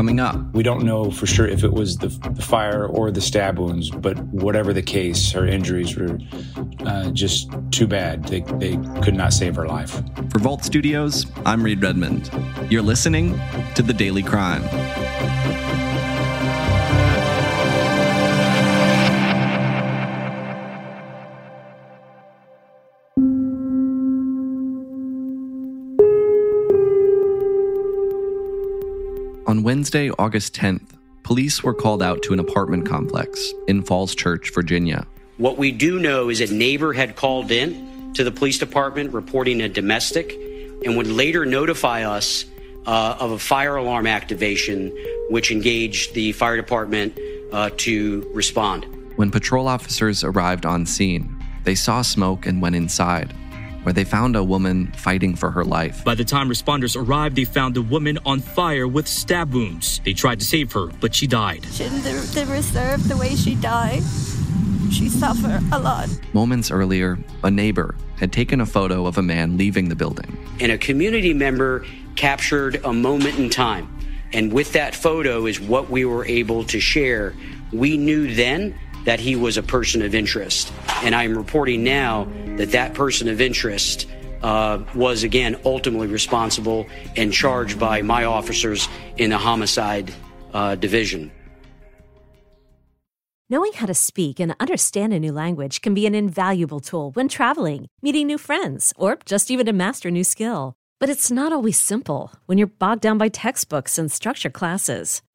Coming up, We don't know for sure if it was the, the fire or the stab wounds, but whatever the case, her injuries were uh, just too bad. They, they could not save her life. for Vault Studios, I'm Reed Redmond. You're listening to The Daily Crime. On Wednesday, August 10th, police were called out to an apartment complex in Falls Church, Virginia. What we do know is a neighbor had called in to the police department reporting a domestic and would later notify us uh, of a fire alarm activation, which engaged the fire department uh, to respond. When patrol officers arrived on scene, they saw smoke and went inside, where they found a woman fighting for her life. By the time responders arrived, they found the woman on fire with stab wounds. They tried to save her, but she died. Shouldn't they, they reserve the way she died? She suffered a lot. Moments earlier, a neighbor had taken a photo of a man leaving the building. And a community member captured a moment in time. And with that photo is what we were able to share. We knew then that he was a person of interest. And I'm reporting now that that person of interest uh, was again ultimately responsible and charged by my officers in the homicide uh, division. Knowing how to speak and understand a new language can be an invaluable tool when traveling, meeting new friends, or just even to master a new skill. But it's not always simple when you're bogged down by textbooks and structure classes.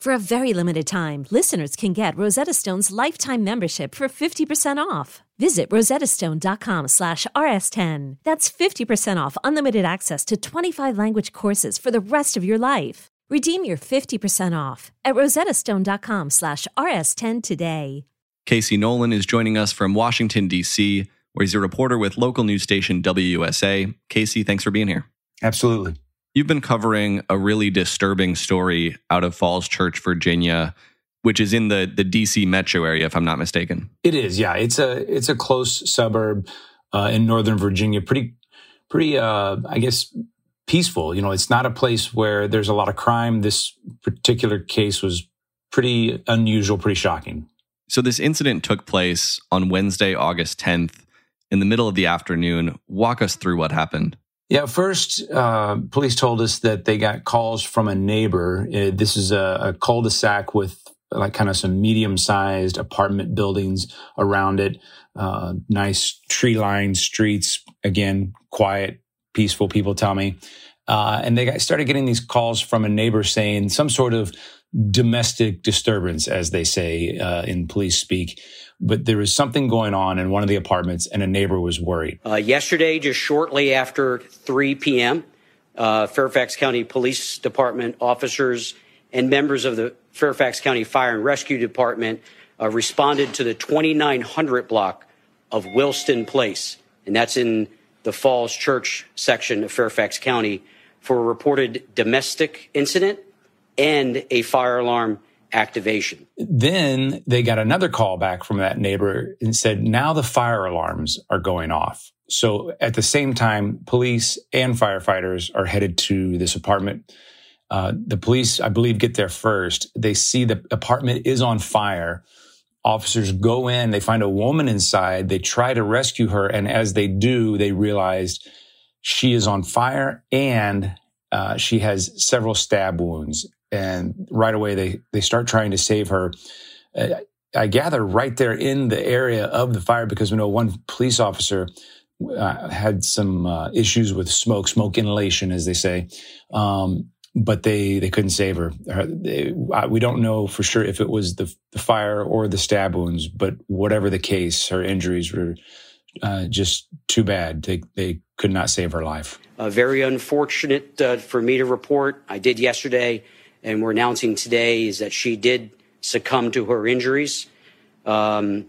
For a very limited time, listeners can get Rosetta Stone's lifetime membership for 50% off. Visit rosettastone.com slash rs10. That's 50% off unlimited access to 25 language courses for the rest of your life. Redeem your 50% off at rosettastone.com slash rs10 today. Casey Nolen is joining us from Washington, D.C., where he's a reporter with local news station WUSA. Casey, thanks for being here. Absolutely. You've been covering a really disturbing story out of Falls Church, Virginia, which is in the, the DC metro area, if I'm not mistaken. It is, yeah. It's a it's a close suburb uh, in Northern Virginia. Pretty, pretty. Uh, I guess peaceful. You know, it's not a place where there's a lot of crime. This particular case was pretty unusual, pretty shocking. So, this incident took place on Wednesday, August 10th, in the middle of the afternoon. Walk us through what happened. Yeah, first, uh, police told us that they got calls from a neighbor. Uh, this is a, a cul-de-sac with like kind of some medium-sized apartment buildings around it. Uh, nice tree-lined streets. Again, quiet, peaceful. People tell me, uh, and they got, started getting these calls from a neighbor saying some sort of domestic disturbance, as they say uh, in police speak. But there was something going on in one of the apartments, and a neighbor was worried. Uh, yesterday, just shortly after 3 p.m., uh, Fairfax County Police Department officers and members of the Fairfax County Fire and Rescue Department uh, responded to the 2900 block of Willston Place, and that's in the Falls Church section of Fairfax County, for a reported domestic incident and a fire alarm activation. Then they got another call back from that neighbor and said, now the fire alarms are going off. So at the same time, police and firefighters are headed to this apartment. Uh, the police, I believe, get there first. They see the apartment is on fire. Officers go in, they find a woman inside. They try to rescue her. And as they do, they realize she is on fire and uh, she has several stab wounds and right away they they start trying to save her. Uh, I gather, right there in the area of the fire because we know one police officer uh, had some uh, issues with smoke, smoke inhalation, as they say. Um, but they, they couldn't save her. They, we don't know for sure if it was the, the fire or the stab wounds, but whatever the case, her injuries were uh, just too bad. They, they could not save her life. Very unfortunate uh, for me to report. I did yesterday, and we're announcing today is that she did succumb to her injuries um,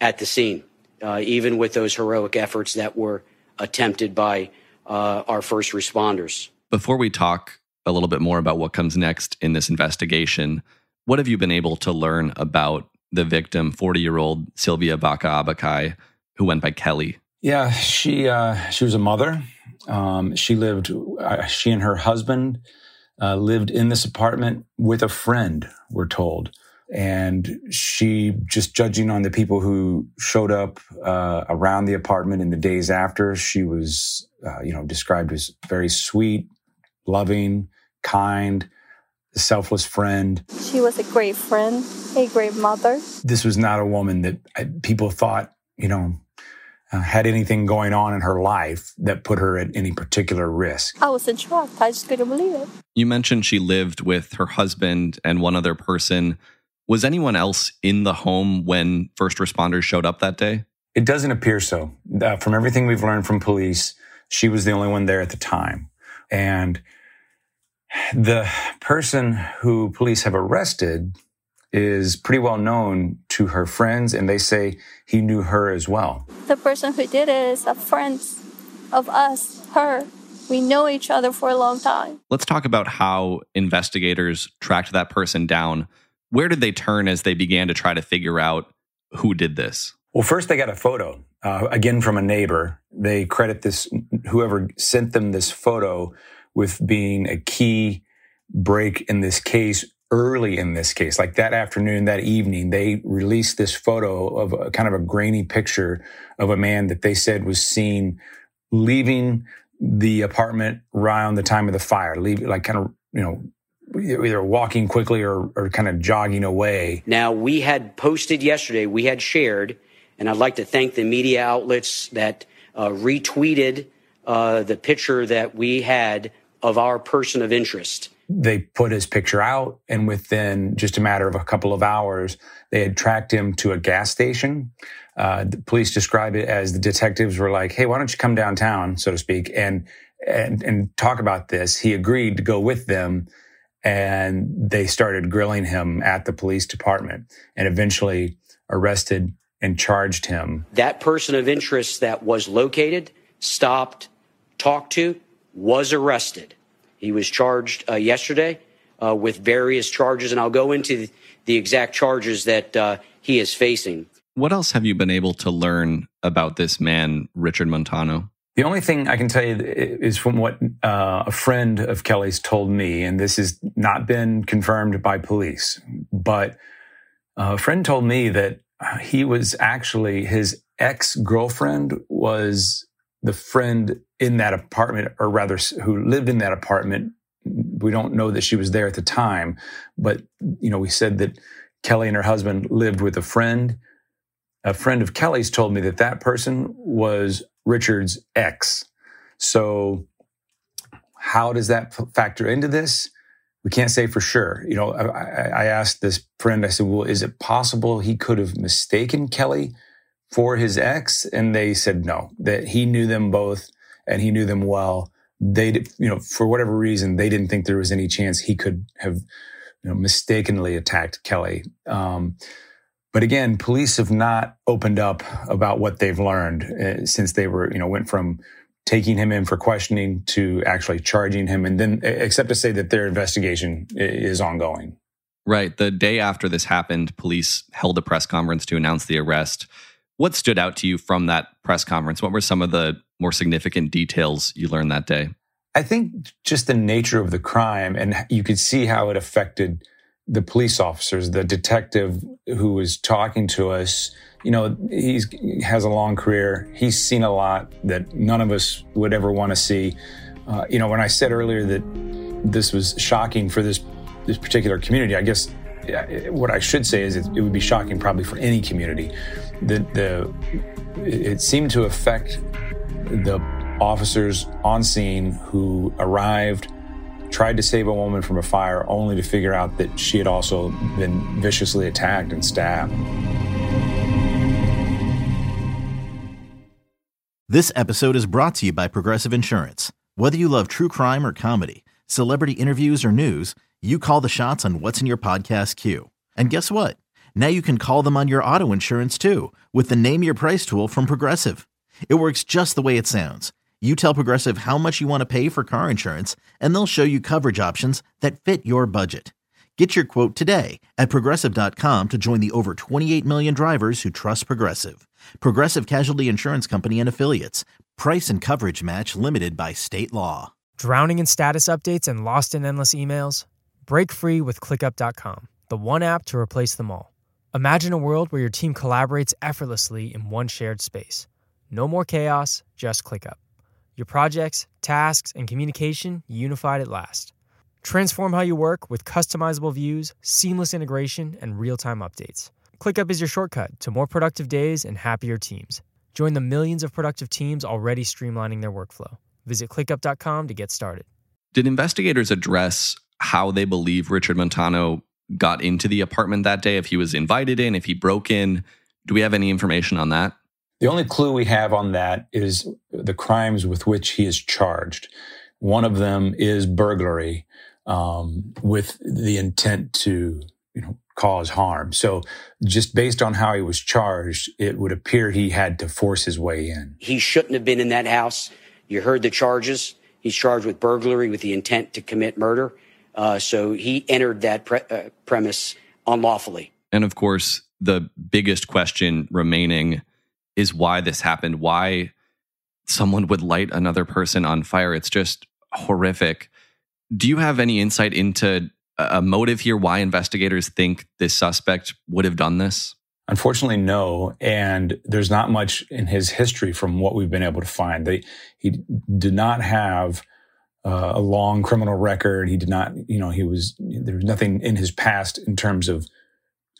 at the scene, uh, even with those heroic efforts that were attempted by uh, our first responders. Before we talk a little bit more about what comes next in this investigation, what have you been able to learn about the victim, 40 year old Sylvia Baca Abakai, who went by Kelly? Yeah, she uh, she was a mother. Um, she lived. Uh, she and her husband uh, lived in this apartment with a friend. We're told, and she just judging on the people who showed up uh, around the apartment in the days after. She was, uh, you know, described as very sweet, loving, kind, selfless friend. She was a great friend, a great mother. This was not a woman that people thought, you know, uh, had anything going on in her life that put her at any particular risk. I was in shock. I just couldn't believe it. You mentioned she lived with her husband and one other person. Was anyone else in the home when first responders showed up that day? It doesn't appear so. Uh, from everything we've learned from police, she was the only one there at the time. And the person who police have arrested is pretty well known to her friends, and they say he knew her as well. The person who did it is a friend of us, her. We know each other for a long time. Let's talk about how investigators tracked that person down. Where did they turn as they began to try to figure out who did this? Well, first they got a photo, uh, again from a neighbor. They credit this, whoever sent them this photo with being a key break in this case early in this case, like that afternoon, that evening, they released this photo of a kind of a grainy picture of a man that they said was seen leaving the apartment around the time of the fire, leaving like kind of, you know, either walking quickly or, or kind of jogging away. Now, we had posted yesterday, we had shared, and I'd like to thank the media outlets that uh, retweeted uh, the picture that we had of our person of interest they put his picture out and within just a matter of a couple of hours they had tracked him to a gas station. Uh, the police describe it as the detectives were like hey why don't you come downtown so to speak and and and talk about this. He agreed to go with them and they started grilling him at the police department and eventually arrested and charged him. That person of interest that was located stopped talked to was arrested he was charged uh, yesterday uh, with various charges, and I'll go into the exact charges that uh, he is facing. What else have you been able to learn about this man, Richard Montano? The only thing I can tell you is from what uh, a friend of Kelly's told me, and this has not been confirmed by police, but a friend told me that he was actually his ex girlfriend was the friend in that apartment, or rather, who lived in that apartment. We don't know that she was there at the time, but you know, we said that Kelly and her husband lived with a friend. A friend of Kelly's told me that that person was Richard's ex. So, how does that factor into this? We can't say for sure. You know, I, I asked this friend. I said, "Well, is it possible he could have mistaken Kelly for his ex? And they said no, that he knew them both and he knew them well. They, you know, for whatever reason, they didn't think there was any chance he could have, you know, mistakenly attacked Kelly. Um, but again, police have not opened up about what they've learned uh, since they were, you know, went from taking him in for questioning to actually charging him, and then except to say that their investigation is ongoing. Right. The day after this happened, police held a press conference to announce the arrest. What stood out to you from that press conference? What were some of the more significant details you learned that day? I think just the nature of the crime, and you could see how it affected the police officers, the detective who was talking to us. You know, he has a long career. He's seen a lot that none of us would ever want to see. Uh, you know, when I said earlier that this was shocking for this this particular community, I guess what I should say is it, it would be shocking probably for any community. The, the, it seemed to affect the officers on scene who arrived, tried to save a woman from a fire, only to figure out that she had also been viciously attacked and stabbed. This episode is brought to you by Progressive Insurance. Whether you love true crime or comedy, celebrity interviews or news, you call the shots on what's in your podcast queue. And guess what? Now you can call them on your auto insurance too with the Name Your Price tool from Progressive. It works just the way it sounds. You tell Progressive how much you want to pay for car insurance, and they'll show you coverage options that fit your budget. Get your quote today at progressive.com to join the over 28 million drivers who trust Progressive. Progressive Casualty Insurance Company and Affiliates. Price and coverage match limited by state law. Drowning in status updates and lost in endless emails? Break free with ClickUp.com, the one app to replace them all. Imagine a world where your team collaborates effortlessly in one shared space. No more chaos, just ClickUp. Your projects, tasks, and communication unified at last. Transform how you work with customizable views, seamless integration, and real time updates. ClickUp is your shortcut to more productive days and happier teams. Join the millions of productive teams already streamlining their workflow. Visit clickup.com to get started. Did investigators address how they believe Richard Montano got into the apartment that day? If he was invited in, if he broke in? Do we have any information on that? The only clue we have on that is the crimes with which he is charged. One of them is burglary um, with the intent to, you know, cause harm. So just based on how he was charged, it would appear he had to force his way in. He shouldn't have been in that house. You heard the charges. He's charged with burglary with the intent to commit murder. Uh, so he entered that pre- uh, premise unlawfully. And of course, the biggest question remaining is why this happened. Why someone would light another person on fire. It's just horrific. Do you have any insight into a motive here? Why investigators think this suspect would have done this? Unfortunately, no. And there's not much in his history from what we've been able to find. They, he did not have uh, a long criminal record. He did not, you know, he was, there was nothing in his past in terms of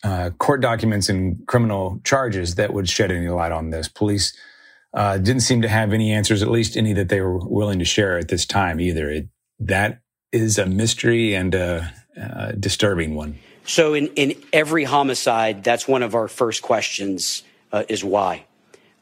uh, court documents and criminal charges that would shed any light on this. Police uh, didn't seem to have any answers, at least any that they were willing to share at this time either. It, that is a mystery and a, a disturbing one. So, in, in every homicide, that's one of our first questions uh, is why.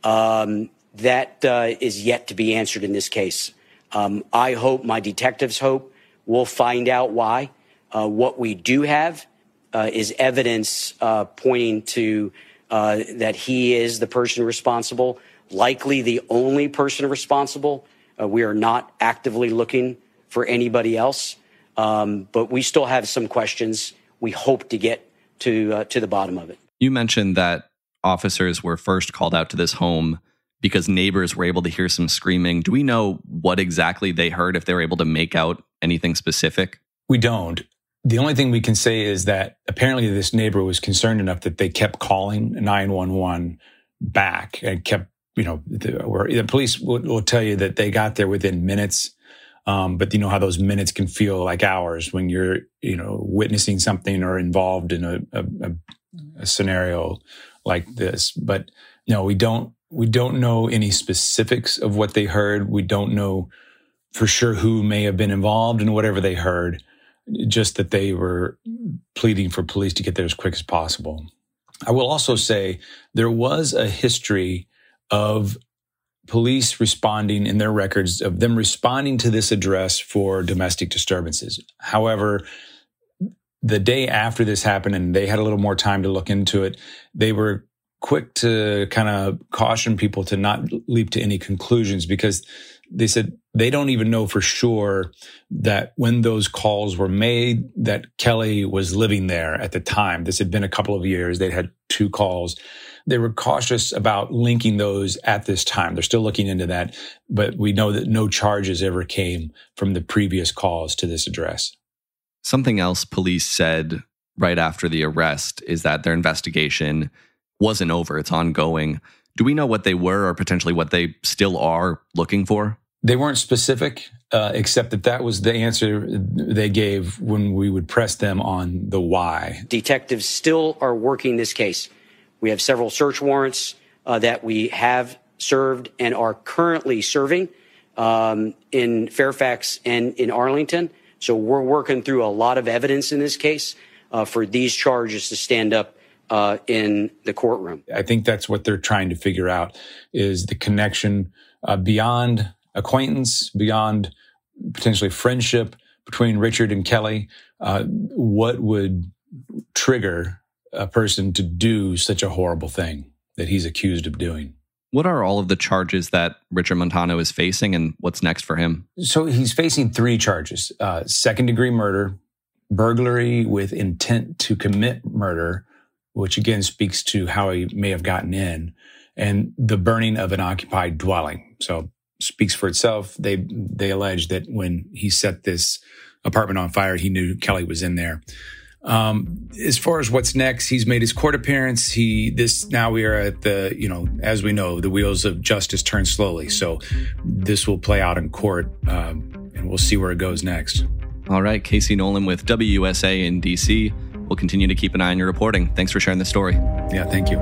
Um, that uh, is yet to be answered in this case. Um, I hope, my detectives hope, we'll find out why. Uh, what we do have uh, is evidence uh, pointing to uh, that he is the person responsible, likely the only person responsible. Uh, we are not actively looking for anybody else, um, but we still have some questions. We hope to get to uh, to the bottom of it. You mentioned that officers were first called out to this home because neighbors were able to hear some screaming. Do we know what exactly they heard, if they were able to make out anything specific? We don't. The only thing we can say is that apparently this neighbor was concerned enough that they kept calling 911 back and kept, you know, the, the police will, will, tell you that they got there within minutes. Um, but you know how those minutes can feel like hours when you're, you know, witnessing something or involved in a, a, a scenario like this. But no, we don't we don't know any specifics of what they heard. We don't know for sure who may have been involved in whatever they heard, just that they were pleading for police to get there as quick as possible. I will also say there was a history of police responding in their records of them responding to this address for domestic disturbances. However, the day after this happened and they had a little more time to look into it, they were quick to kind of caution people to not leap to any conclusions because they said they don't even know for sure that when those calls were made that Kelly was living there at the time. This had been a couple of years. They'd had two calls. They were cautious about linking those at this time. They're still looking into that, but we know that no charges ever came from the previous calls to this address. Something else police said right after the arrest is that their investigation wasn't over, it's ongoing. Do we know what they were or potentially what they still are looking for? They weren't specific. uh, except that that was the answer they gave when we would press them on the why. Detectives still are working this case. We have several search warrants uh, that we have served and are currently serving um, in Fairfax and in Arlington. So we're working through a lot of evidence in this case uh, for these charges to stand up uh, in the courtroom. I think that's what they're trying to figure out is the connection uh, beyond acquaintance, beyond potentially friendship between Richard and Kelly. Uh, what would trigger a person to do such a horrible thing that he's accused of doing? What are all of the charges that Richard Montano is facing and what's next for him? So he's facing three charges uh, second degree murder, burglary with intent to commit murder, which again speaks to how he may have gotten in, and the burning of an occupied dwelling. So speaks for itself. They they allege that when he set this apartment on fire, he knew Kelly was in there. Um, as far as what's next, he's made his court appearance. He this now we are at the you know as we know the wheels of justice turn slowly. So this will play out in court, um, and we'll see where it goes next. All right, Casey Nolen with WUSA in DC. We'll continue to keep an eye on your reporting. Thanks for sharing the story. Yeah, thank you.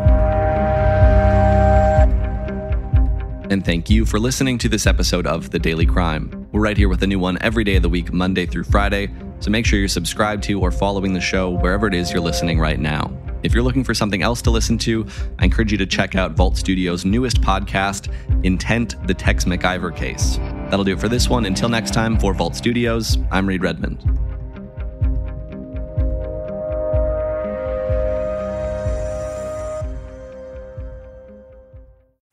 And thank you for listening to this episode of The Daily Crime. We're right here with a new one every day of the week, Monday through Friday. So make sure you're subscribed to or following the show wherever it is you're listening right now. If you're looking for something else to listen to, I encourage you to check out Vault Studios' newest podcast, Intent the Tex McIver Case. That'll do it for this one. Until next time, for Vault Studios, I'm Reed Redmond.